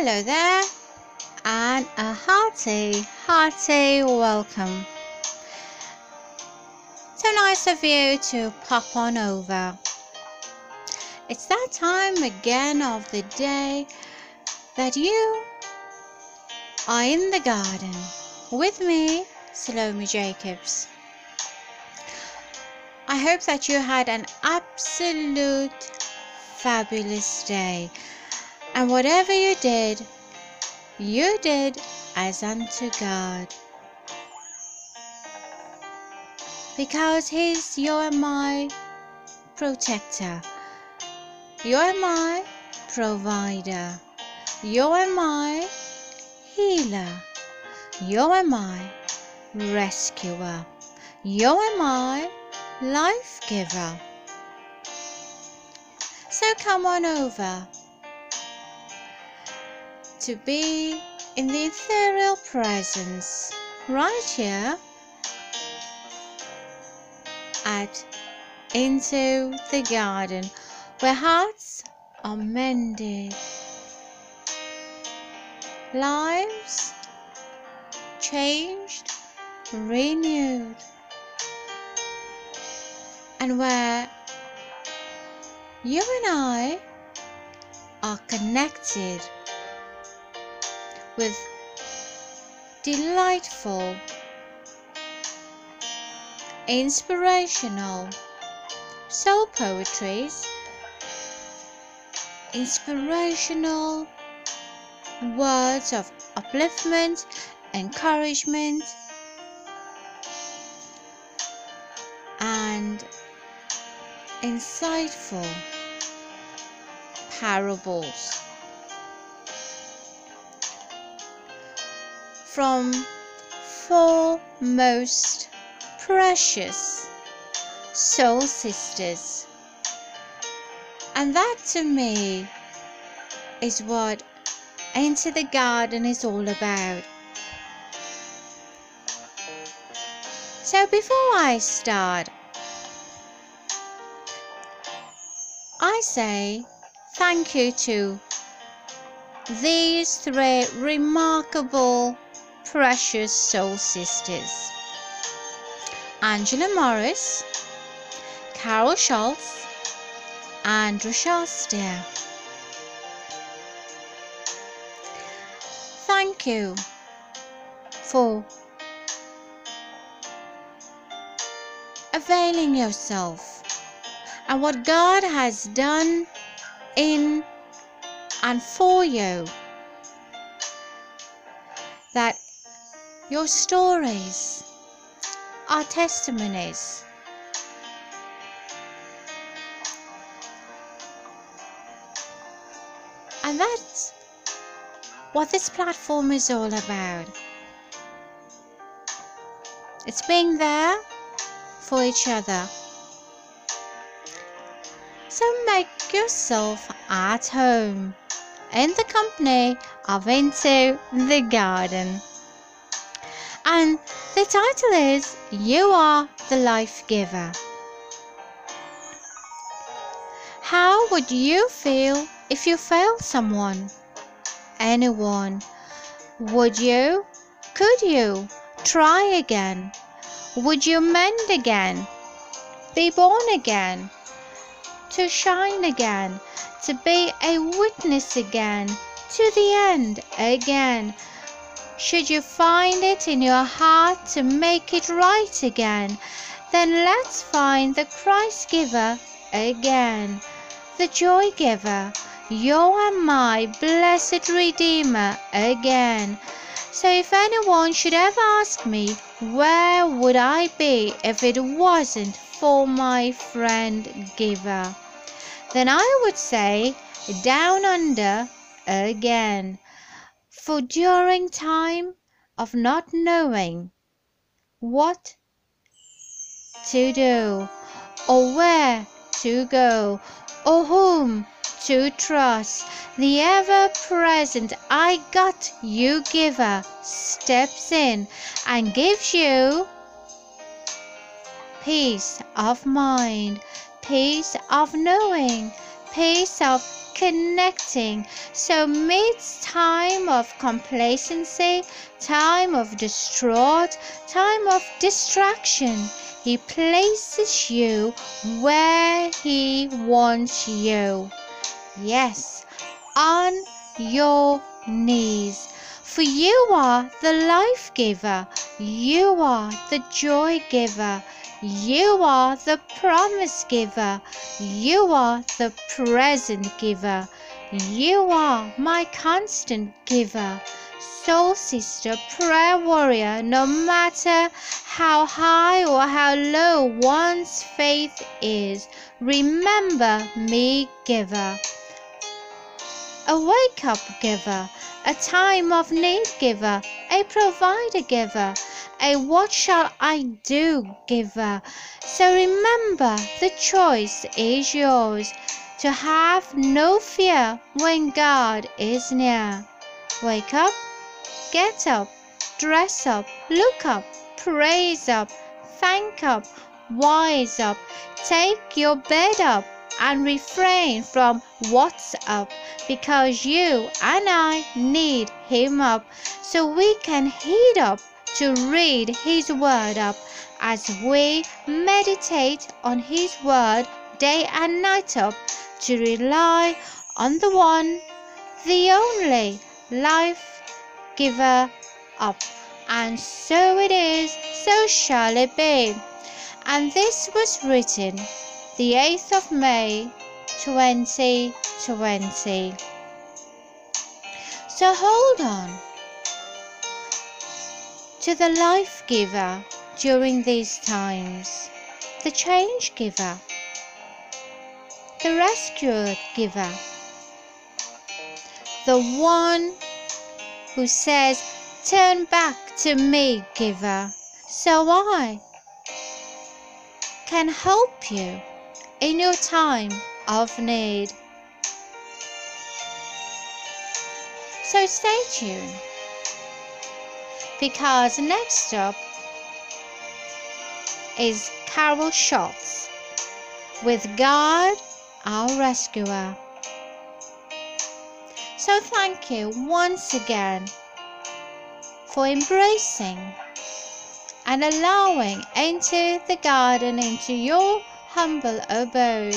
Hello there, and a hearty, hearty welcome. So nice of you to pop on over. It's that time again of the day that you are in the garden with me, Salome Jacobs. I hope that you had an absolute fabulous day. And whatever you did, you did as unto God. Because He's your my protector, you're my provider, you're my healer, you're my rescuer, you're my life giver. So come on over to be in the ethereal presence right here at into the garden where hearts are mended, lives changed, renewed, and where you and I are connected with delightful, inspirational soul poetries, inspirational words of upliftment, encouragement, and insightful parables from four most precious soul sisters. And that to me is what Into the Garden is all about. So before I start, I say thank you to these three remarkable, precious soul sisters Angela Morris, Carol Schultz, and Rochelle Steer. Thank you for availing yourself and what God has done in and for you. That your stories are testimonies. And that's what this platform is all about. It's being there for each other. So make yourself at home in the company of Into the Garden. And the title is You Are the Life Giver. How would you feel if you failed someone? Anyone? Would you? Could you? Try again? Would you mend again? Be born again? To shine again? To be a witness again? To the end again? Should you find it in your heart to make it right again, then let's find the Christ giver again, the joy giver, your and my blessed Redeemer again. So if anyone should ever ask me, where would I be if it wasn't for my friend giver? Then I would say, down under again. For during time of not knowing what to do, or where to go, or whom to trust, the ever present I got you giver steps in and gives you peace of mind, peace of knowing, peace of connecting. So, midst time of complacency, time of distraught, time of distraction, He places you where He wants you. Yes, on your knees. For you are the life giver, you are the joy giver, you are the promise giver. You are the present giver. You are my constant giver. Soul sister, prayer warrior, no matter how high or how low one's faith is, remember me, giver. A wake up giver, a time of need giver, a provider giver, what shall I do giver. So remember, the choice is yours to have no fear when God is near. Wake up, get up, dress up, look up, praise up, thank up, wise up, take your bed up and refrain from what's up because you and I need him up so we can heat up to read His Word up as we meditate on His Word day and night up to rely on the one, the only life giver up. And so it is, so shall it be. And this was written the 8th of May 2020. So hold on to the life giver during these times, the change giver, the rescue giver, the one who says, Turn back to me, giver, so I can help you in your time of need. So stay tuned because next up is Carol Schultz with God our Rescuer. So thank you once again for embracing and allowing into the garden into your humble abode.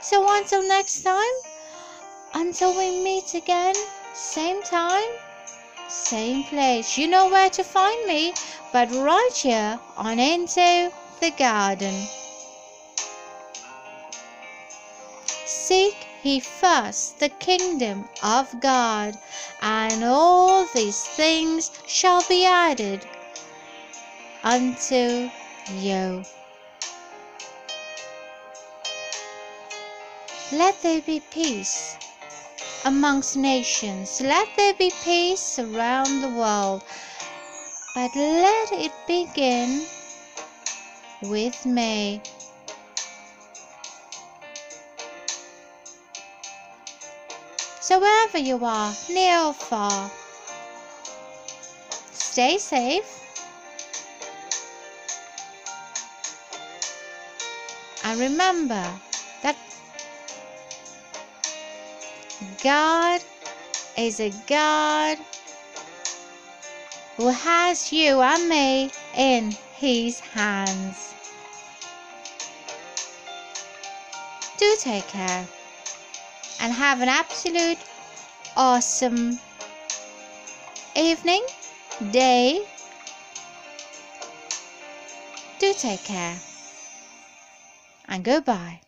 So until next time, until we meet again, same time, same place. You know where to find me, but right here on Into the Garden. Seek ye first the kingdom of God, and all these things shall be added unto you. Let there be peace amongst nations. Let there be peace around the world. But let it begin with me. So, wherever you are, near or far, stay safe and remember God is a God who has you and me in His hands. Do take care and have an absolute awesome evening, day. Do take care and goodbye.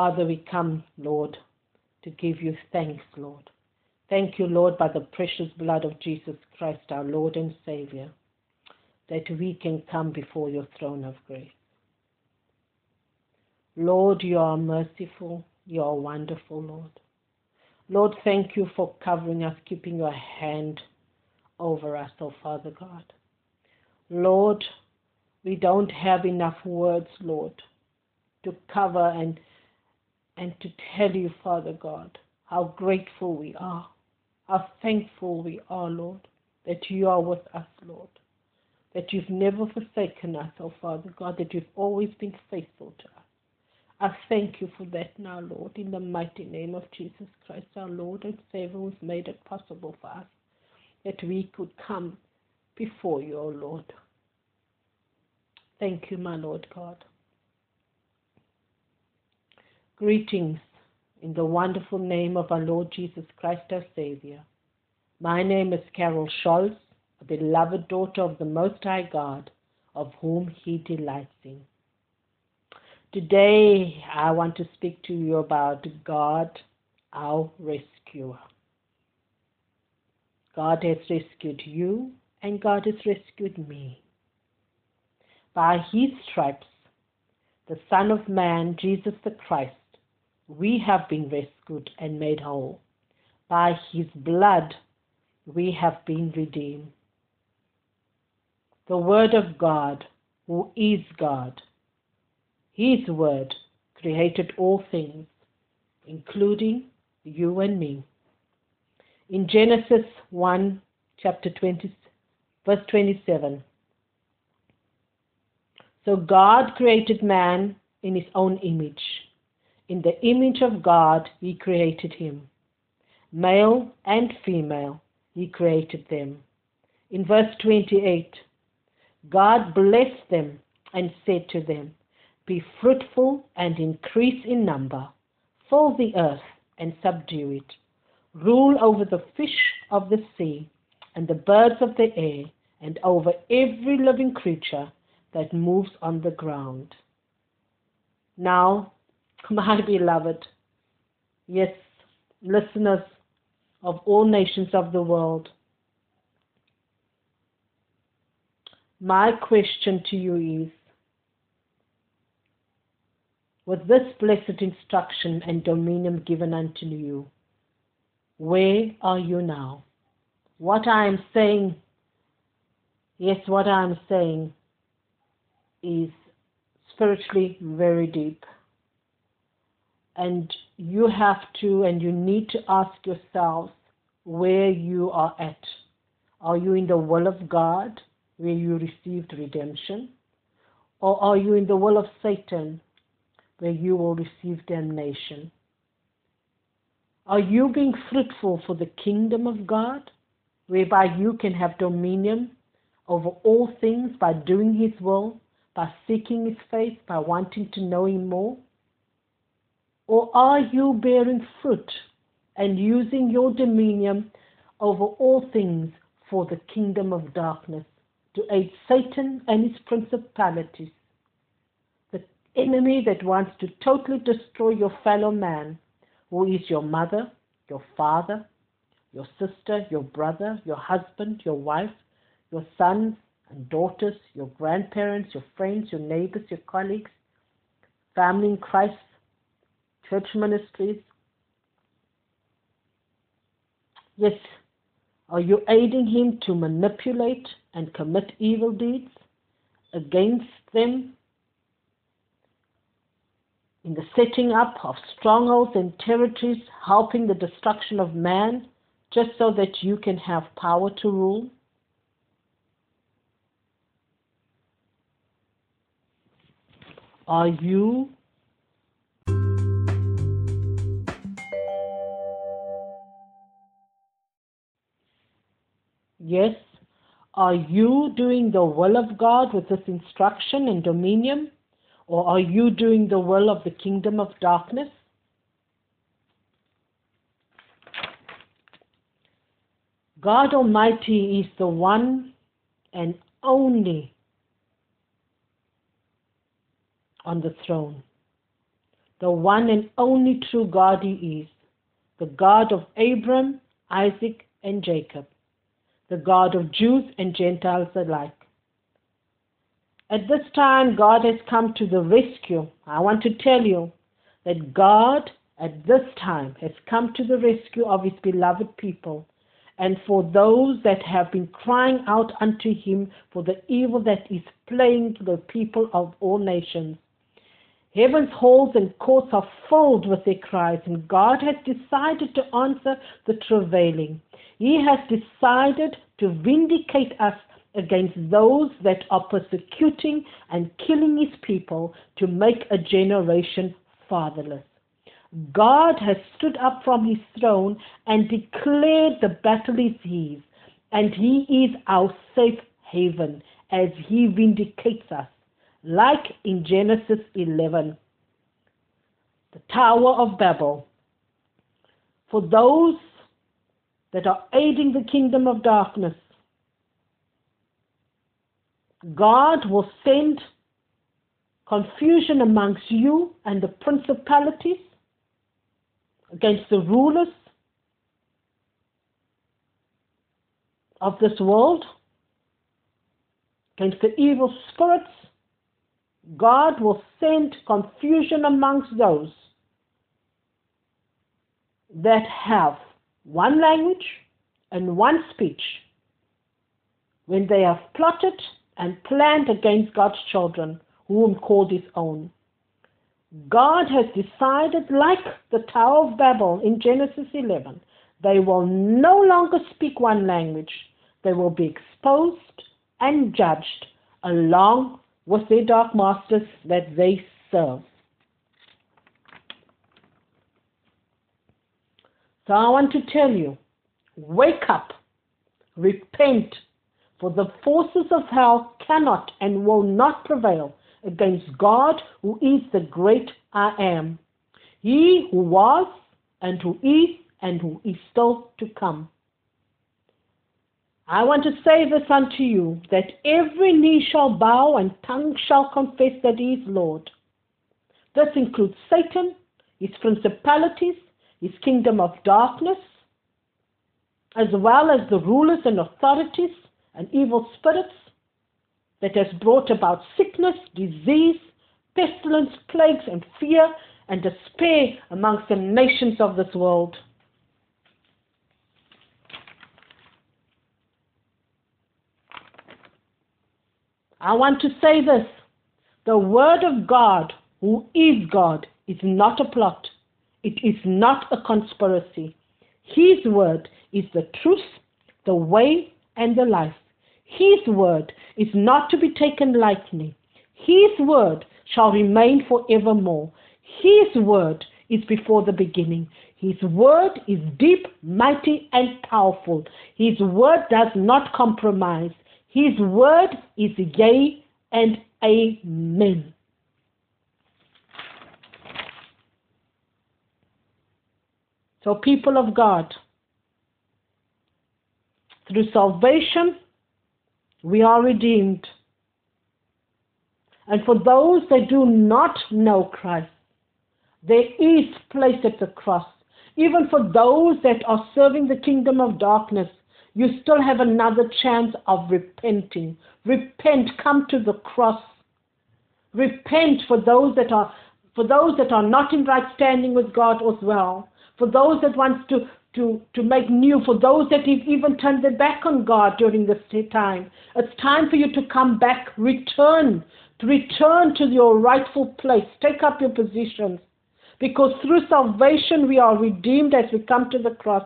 Father, we come, Lord, to give you thanks, Lord. Thank you, Lord, by the precious blood of Jesus Christ, our Lord and Savior, that we can come before your throne of grace. Lord, you are merciful. You are wonderful, Lord. Lord, thank you for covering us, keeping your hand over us, oh Father God. Lord, we don't have enough words, Lord, to cover and and to tell you, Father God, how grateful we are, how thankful we are, Lord, that you are with us, Lord, that you've never forsaken us, oh Father God, that you've always been faithful to us. I thank you for that now, Lord, in the mighty name of Jesus Christ, our Lord and Savior, who's made it possible for us that we could come before you, O Lord. Thank you, my Lord God. Greetings in the wonderful name of our Lord Jesus Christ, our Savior. My name is Carol Scholz, a beloved daughter of the Most High God, of whom He delights in. Today, I want to speak to you about God, our rescuer. God has rescued you, and God has rescued me. By His stripes, the Son of Man, Jesus the Christ, we have been rescued and made whole. By his blood we have been redeemed. The Word of God, who is God, His Word created all things, including you and me. In Genesis 1, chapter 20, verse 27, so God created man in his own image. In the image of God, He created him. Male and female, He created them. In verse 28, God blessed them and said to them, Be fruitful and increase in number, fill the earth and subdue it, rule over the fish of the sea and the birds of the air, and over every living creature that moves on the ground. Now, my beloved, yes, listeners of all nations of the world, my question to you is with this blessed instruction and dominion given unto you, where are you now? What I am saying, yes, what I am saying is spiritually very deep. And you have to and you need to ask yourselves where you are at. Are you in the will of God where you received redemption? Or are you in the will of Satan where you will receive damnation? Are you being fruitful for the kingdom of God whereby you can have dominion over all things by doing His will, by seeking His face, by wanting to know Him more? Or are you bearing fruit and using your dominion over all things for the kingdom of darkness to aid Satan and his principalities? The enemy that wants to totally destroy your fellow man, who is your mother, your father, your sister, your brother, your husband, your wife, your sons and daughters, your grandparents, your friends, your neighbors, your colleagues, family in Christ, church ministries. Yes, are you aiding him to manipulate and commit evil deeds against them in the setting up of strongholds and territories, helping the destruction of man, just so that you can have power to rule? Are you Yes. Are you doing the will of God with this instruction and dominion? Or are you doing the will of the kingdom of darkness? God Almighty is the one and only on the throne. The one and only true God He is, the God of Abram, Isaac, and Jacob the God of Jews and Gentiles alike. At this time, God has come to the rescue. I want to tell you that God at this time has come to the rescue of his beloved people and for those that have been crying out unto him for the evil that is plaguing the people of all nations. Heaven's halls and courts are filled with their cries, and God has decided to answer the travailing. He has decided to vindicate us against those that are persecuting and killing his people to make a generation fatherless. God has stood up from his throne and declared the battle is his, and he is our safe haven as he vindicates us like in Genesis 11, the Tower of Babel. For those that are aiding the kingdom of darkness, God will send confusion amongst you and the principalities against the rulers of this world, against the evil spirits God will send confusion amongst those that have one language and one speech when they have plotted and planned against God's children, whom called his own. God has decided, like the Tower of Babel in Genesis 11, they will no longer speak one language. They will be exposed and judged along with their dark masters that they serve. So I want to tell you wake up, repent, for the forces of hell cannot and will not prevail against God, who is the great I am. He who was, and who is, and who is still to come. I want to say this unto you that every knee shall bow and tongue shall confess that he is Lord. This includes Satan, his principalities, his kingdom of darkness, as well as the rulers and authorities and evil spirits that has brought about sickness, disease, pestilence, plagues, and fear and despair amongst the nations of this world. I want to say this. The Word of God, who is God, is not a plot. It is not a conspiracy. His Word is the truth, the way, and the life. His Word is not to be taken lightly. His Word shall remain forevermore. His Word is before the beginning. His word is deep, mighty, and powerful. His word does not compromise. His word is yea and amen. So, people of God, through salvation, we are redeemed. And for those that do not know Christ, there is place at the cross. Even for those that are serving the kingdom of darkness, you still have another chance of repenting. Repent, come to the cross. Repent for those that are for those that are not in right standing with God as well. For those that want to to, to make new, for those that have even turned their back on God during this time. It's time for you to come back, return, to return to your rightful place. Take up your positions. Because through salvation we are redeemed as we come to the cross.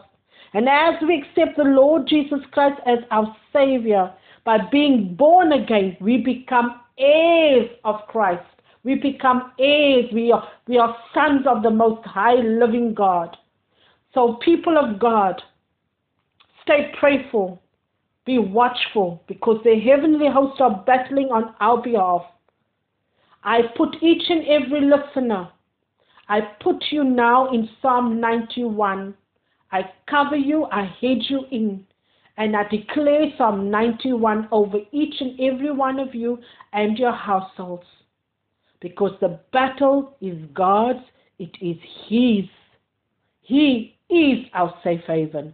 And as we accept the Lord Jesus Christ as our Savior, by being born again, we become heirs of Christ. We become heirs. We are, we are sons of the Most High Living God. So, people of God, stay prayerful, be watchful, because the heavenly hosts are battling on our behalf. I put each and every listener, I put you now in Psalm 91. I cover you, I hedge you in. And I declare Psalm 91 over each and every one of you and your households. Because the battle is God's, it is His. He is our safe haven.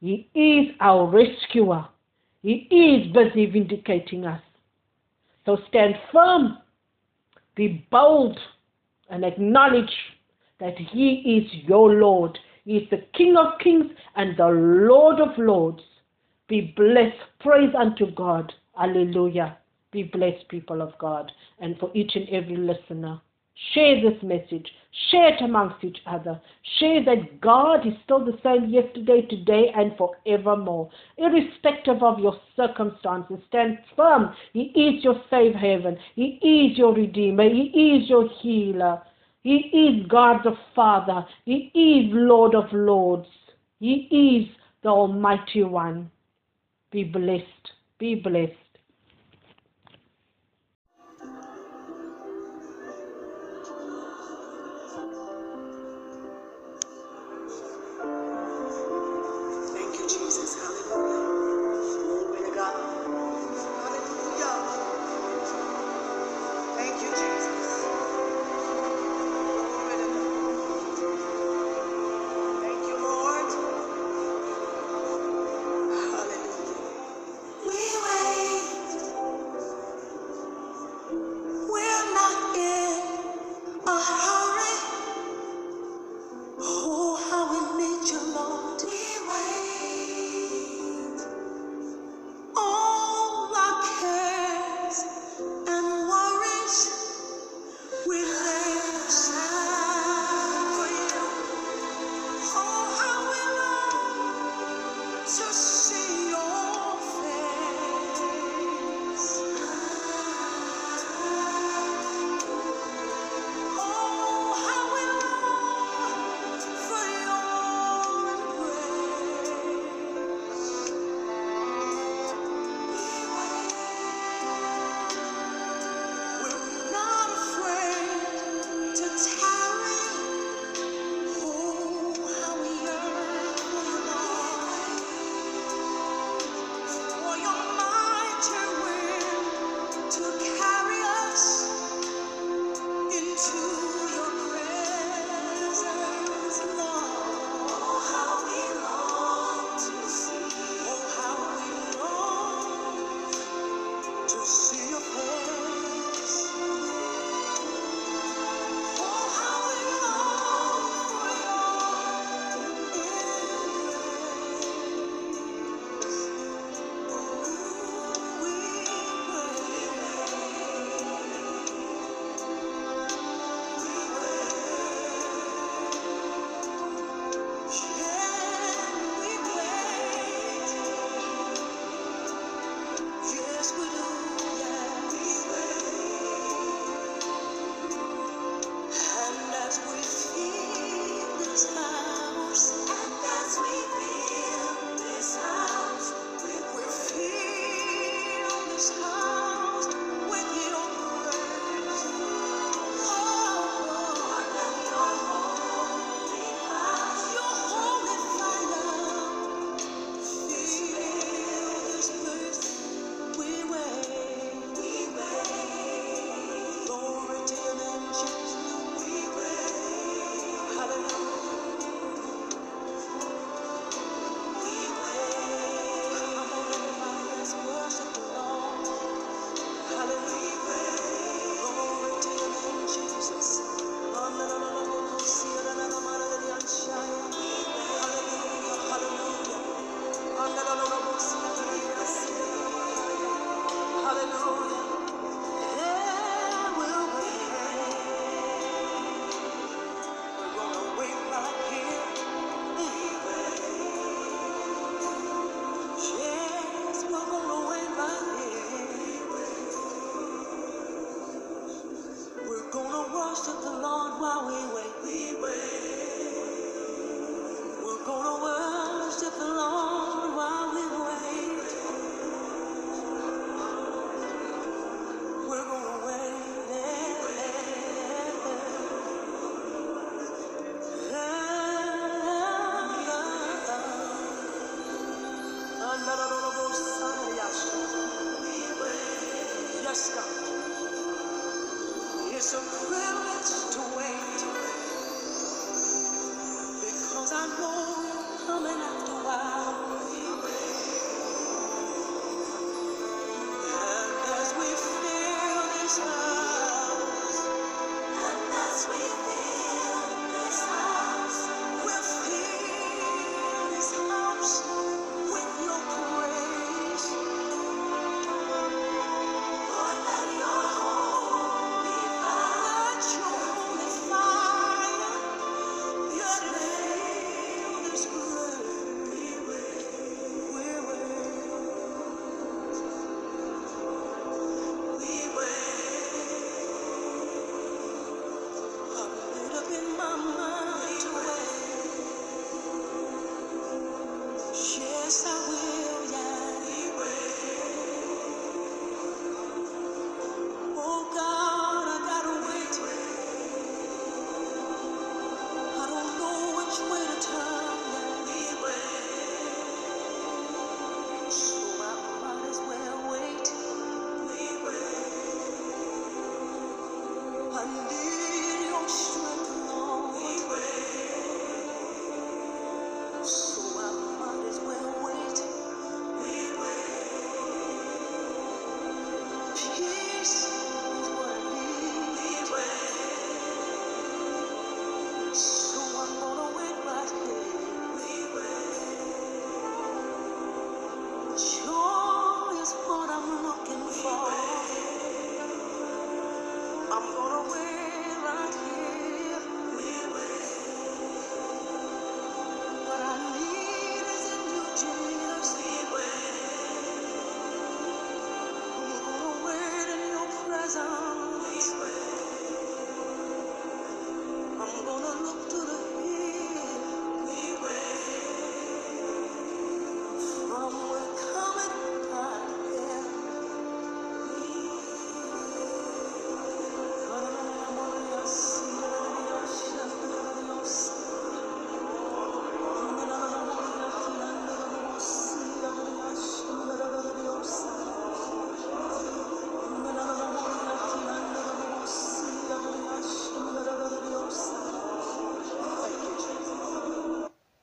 He is our rescuer. He is busy vindicating us. So stand firm, be bold, and acknowledge that He is your Lord. He is the King of kings and the Lord of lords. Be blessed. Praise unto God. Hallelujah. Be blessed, people of God. And for each and every listener, share this message. Share it amongst each other. Share that God is still the same yesterday, today, and forevermore. Irrespective of your circumstances, stand firm. He is your safe haven. He is your redeemer. He is your healer. He is God the Father. He is Lord of lords. He is the Almighty One. Be blessed. Be blessed. woman